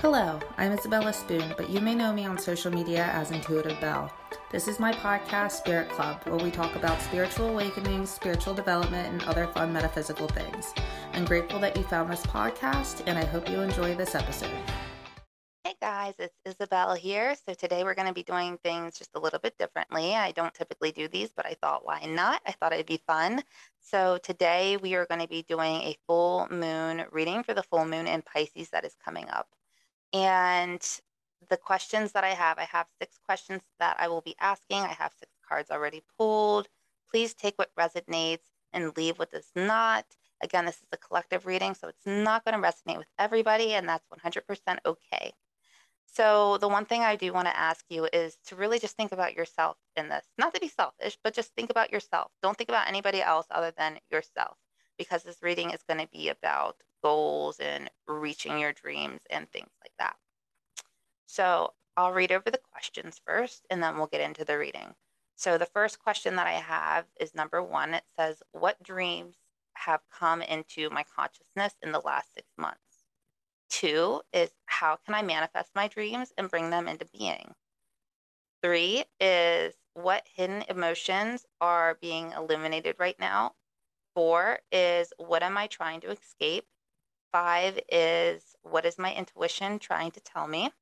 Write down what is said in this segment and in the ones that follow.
Hello, I'm Isabella Spoon, but you may know me on social media as Intuitive Belle. This is my podcast, Spirit Club, where we talk about spiritual awakenings, spiritual development, and other fun metaphysical things. I'm grateful that you found this podcast, and I hope you enjoy this episode. Hey guys, it's Isabella here. So today we're going to be doing things just a little bit differently. I don't typically do these, but I thought, why not? I thought it'd be fun. So today we are going to be doing a full moon reading for the full moon in Pisces that is coming up. And the questions that I have, I have six questions that I will be asking. I have six cards already pulled. Please take what resonates and leave what does not. Again, this is a collective reading, so it's not going to resonate with everybody, and that's 100% okay. So, the one thing I do want to ask you is to really just think about yourself in this. Not to be selfish, but just think about yourself. Don't think about anybody else other than yourself, because this reading is going to be about goals and reaching your dreams and things like that. So I'll read over the questions first and then we'll get into the reading. So the first question that I have is number one. It says, What dreams have come into my consciousness in the last six months? Two is, How can I manifest my dreams and bring them into being? Three is, What hidden emotions are being illuminated right now? Four is, What am I trying to escape? Five is what is my intuition trying to tell me?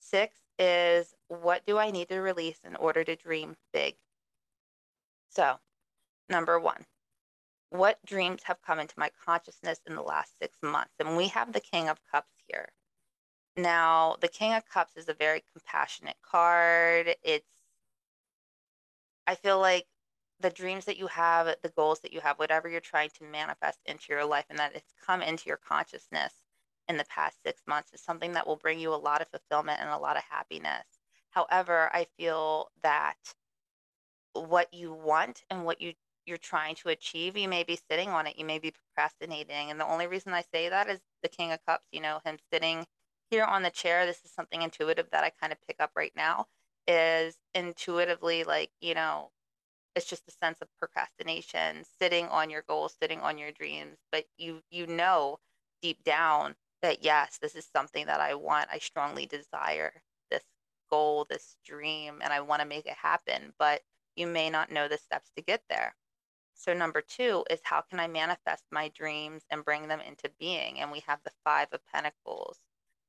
Six is what do I need to release in order to dream big? So, number one, what dreams have come into my consciousness in the last six months? And we have the King of Cups here. Now, the King of Cups is a very compassionate card. It's, I feel like the dreams that you have, the goals that you have, whatever you're trying to manifest into your life and that it's come into your consciousness in the past six months is something that will bring you a lot of fulfillment and a lot of happiness. However, I feel that what you want and what you you're trying to achieve, you may be sitting on it, you may be procrastinating. And the only reason I say that is the King of Cups, you know, him sitting here on the chair. This is something intuitive that I kind of pick up right now is intuitively like, you know, it's just a sense of procrastination sitting on your goals sitting on your dreams but you you know deep down that yes this is something that i want i strongly desire this goal this dream and i want to make it happen but you may not know the steps to get there. So number two is how can i manifest my dreams and bring them into being? And we have the five of pentacles.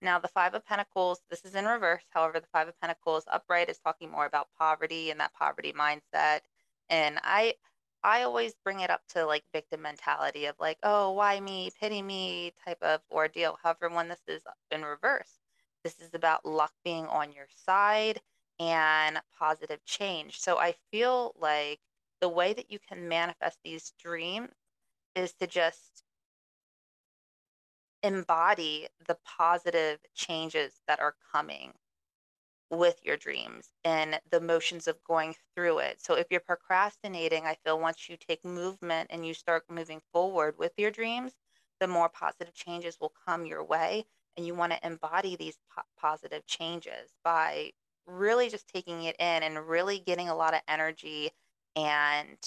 Now the five of pentacles this is in reverse however the five of pentacles upright is talking more about poverty and that poverty mindset and I I always bring it up to like victim mentality of like, oh, why me, pity me type of ordeal. However, when this is in reverse, this is about luck being on your side and positive change. So I feel like the way that you can manifest these dreams is to just embody the positive changes that are coming with your dreams and the motions of going through it. So if you're procrastinating, I feel once you take movement and you start moving forward with your dreams, the more positive changes will come your way. And you want to embody these po- positive changes by really just taking it in and really getting a lot of energy and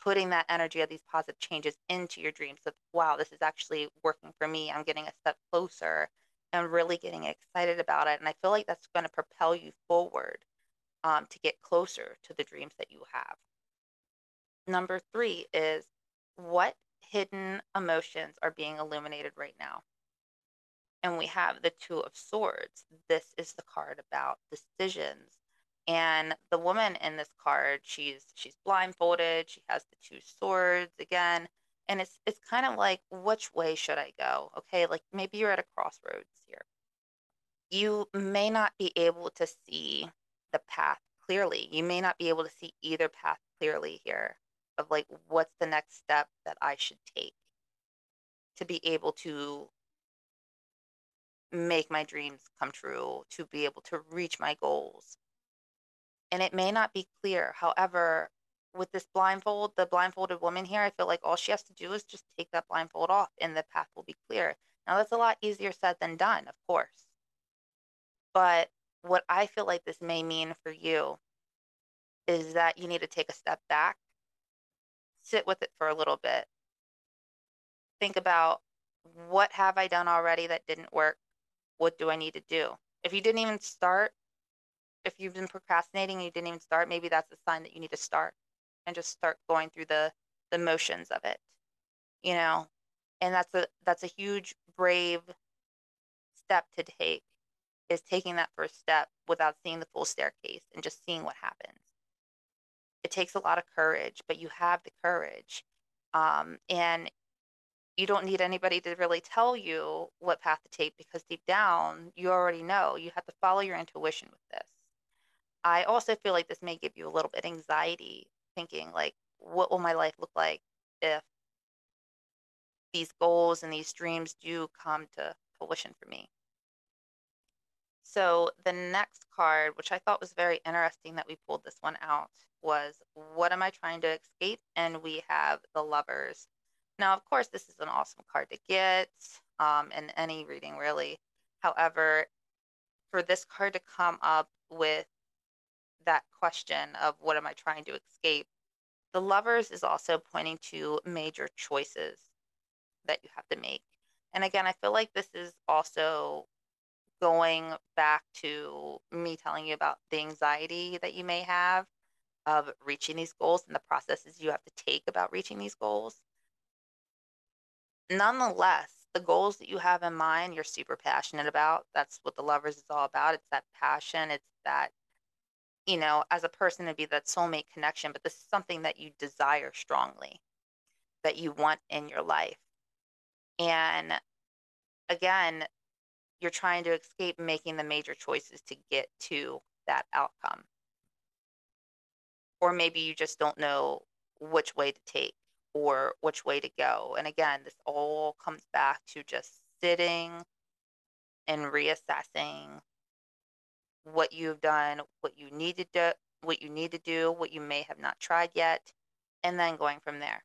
putting that energy of these positive changes into your dreams. So, wow, this is actually working for me. I'm getting a step closer and really getting excited about it. And I feel like that's going to propel you forward um, to get closer to the dreams that you have. Number three is what hidden emotions are being illuminated right now? And we have the Two of Swords. This is the card about decisions. And the woman in this card, she's she's blindfolded. She has the two swords again and it's it's kind of like which way should i go? Okay like maybe you're at a crossroads here. You may not be able to see the path clearly. You may not be able to see either path clearly here of like what's the next step that i should take to be able to make my dreams come true to be able to reach my goals. And it may not be clear. However with this blindfold, the blindfolded woman here, I feel like all she has to do is just take that blindfold off and the path will be clear. Now, that's a lot easier said than done, of course. But what I feel like this may mean for you is that you need to take a step back, sit with it for a little bit, think about what have I done already that didn't work? what do I need to do? If you didn't even start, if you've been procrastinating and you didn't even start, maybe that's a sign that you need to start and just start going through the the motions of it. You know, and that's a that's a huge brave step to take is taking that first step without seeing the full staircase and just seeing what happens. It takes a lot of courage, but you have the courage. Um, and you don't need anybody to really tell you what path to take because deep down, you already know. You have to follow your intuition with this. I also feel like this may give you a little bit anxiety thinking like, what will my life look like if these goals and these dreams do come to fruition for me? So the next card, which I thought was very interesting that we pulled this one out, was what am I trying to escape? And we have the lovers. Now, of course, this is an awesome card to get um, in any reading, really. However, for this card to come up with that question of what am I trying to escape, the lovers is also pointing to major choices that you have to make. And again, I feel like this is also going back to me telling you about the anxiety that you may have of reaching these goals and the processes you have to take about reaching these goals. Nonetheless, the goals that you have in mind, you're super passionate about. That's what the lovers is all about. It's that passion, it's that, you know, as a person, it'd be that soulmate connection, but this is something that you desire strongly, that you want in your life. And again, you're trying to escape making the major choices to get to that outcome. Or maybe you just don't know which way to take or which way to go. And again, this all comes back to just sitting and reassessing what you've done, what you need to do, what you need to do, what you may have not tried yet, and then going from there.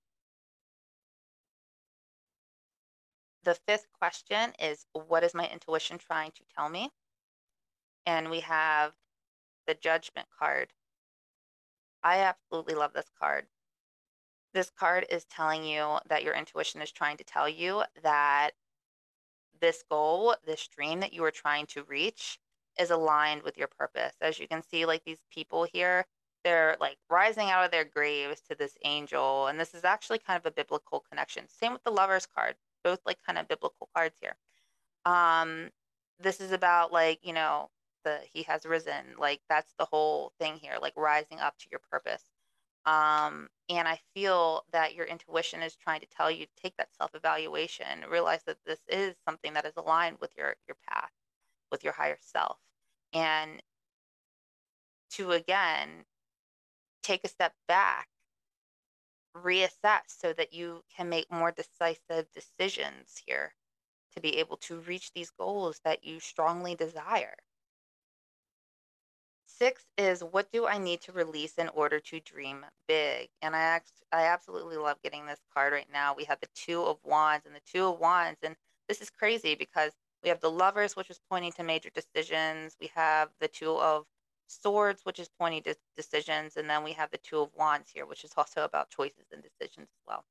The fifth question is What is my intuition trying to tell me? And we have the judgment card. I absolutely love this card. This card is telling you that your intuition is trying to tell you that this goal, this dream that you are trying to reach, is aligned with your purpose. As you can see, like these people here, they're like rising out of their graves to this angel. And this is actually kind of a biblical connection. Same with the lover's card both like kind of biblical cards here. Um, this is about like you know the he has risen, like that's the whole thing here, like rising up to your purpose. Um, and I feel that your intuition is trying to tell you to take that self evaluation, realize that this is something that is aligned with your your path, with your higher self, and to again take a step back reassess so that you can make more decisive decisions here to be able to reach these goals that you strongly desire. Six is what do I need to release in order to dream big? And I I absolutely love getting this card right now. We have the two of wands and the two of wands. And this is crazy because we have the lovers, which is pointing to major decisions. We have the two of swords, which is pointing to decisions, and then we have the two of wands here, which is also about choices and decisions as well.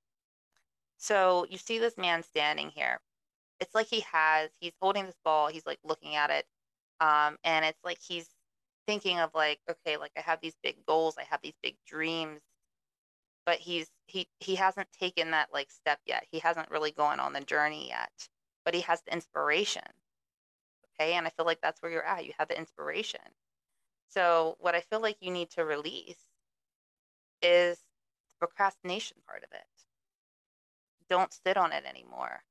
So you see this man standing here. It's like he has, he's holding this ball, he's like looking at it. Um, and it's like he's thinking of like, okay, like I have these big goals, I have these big dreams, but he's he he hasn't taken that like step yet. He hasn't really gone on the journey yet, he has the inspiration. Okay, and I feel like that's where you're at. You have the inspiration. So, what I feel like you need to release is the procrastination part of it. Don't sit on it anymore.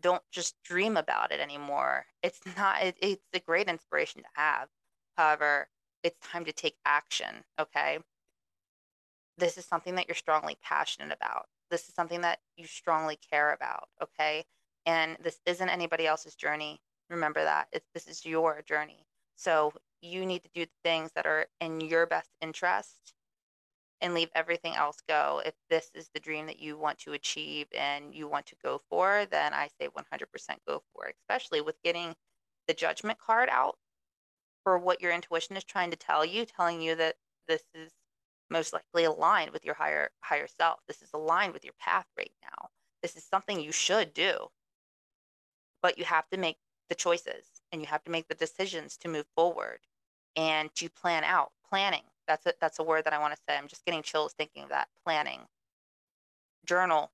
Don't just dream about it anymore. It's not, it, it's a great inspiration to have. However, it's time to take action. Okay. This is something that you're strongly passionate about. This is something that you strongly care about. Okay. And this isn't anybody else's journey. Remember that. It's, this is your journey. So you need to do the things that are in your best interest and leave everything else go. If this is the dream that you want to achieve and you want to go for, then I say 100% go for it, especially with getting the judgment card out for what your intuition is trying to tell you, telling you that this is most likely aligned with your higher higher self. This is aligned with your path right now. This is something you should do. But you have to make the choices and you have to make the decisions to move forward and to plan out. Planning. That's a, that's a word that I want to say. I'm just getting chills thinking of that. Planning. Journal.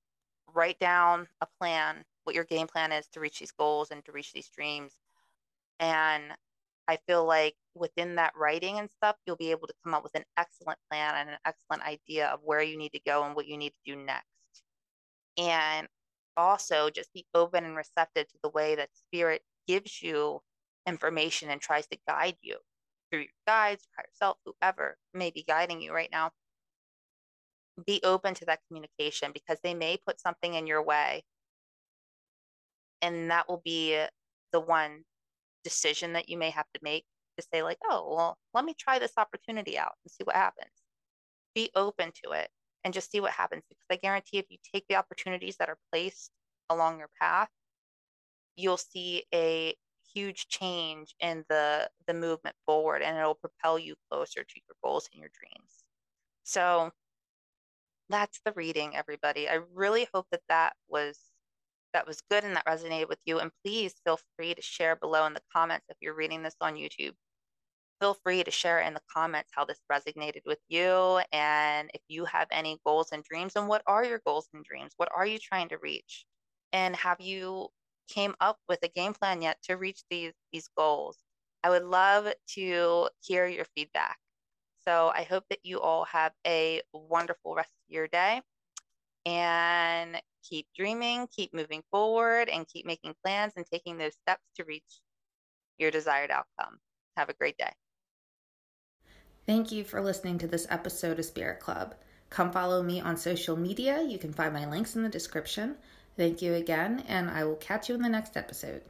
Write down a plan, what your game plan is to reach these goals and to reach these dreams. And I feel like within that writing and stuff, you'll be able to come up with an excellent plan and an excellent idea of where you need to go and what you need to do next. And also just be open and receptive to the way that spirit gives you information and tries to guide you through your guides, higher self, whoever may be guiding you right now. Be open to that communication because they may put something in your way. And that will be the one decision that you may have to make to say, like, oh, well, let me try this opportunity out and see what happens. Be open to it and just see what happens because I guarantee if you take the opportunities that are placed along your path, you'll see a huge change in the the movement forward and it'll propel you closer to your goals and your dreams. So that's the reading everybody. I really hope that that was that was good and that resonated with you and please feel free to share below in the comments if you're reading this on YouTube feel free to share in the comments how this resonated with you and if you have any goals and dreams and what are your goals and dreams? What are you trying to reach? And have you came up with a game plan yet to reach these these goals? I would love to hear your feedback. So i hope that you all have a wonderful rest of your day and keep dreaming keep moving forward and keep making plans and taking those steps to reach your desired outcome. Have a great day Thank you for listening to this episode of Spirit Club. Come follow me on social media. You can find my links in the description. Thank you again, and I will catch you in the next episode.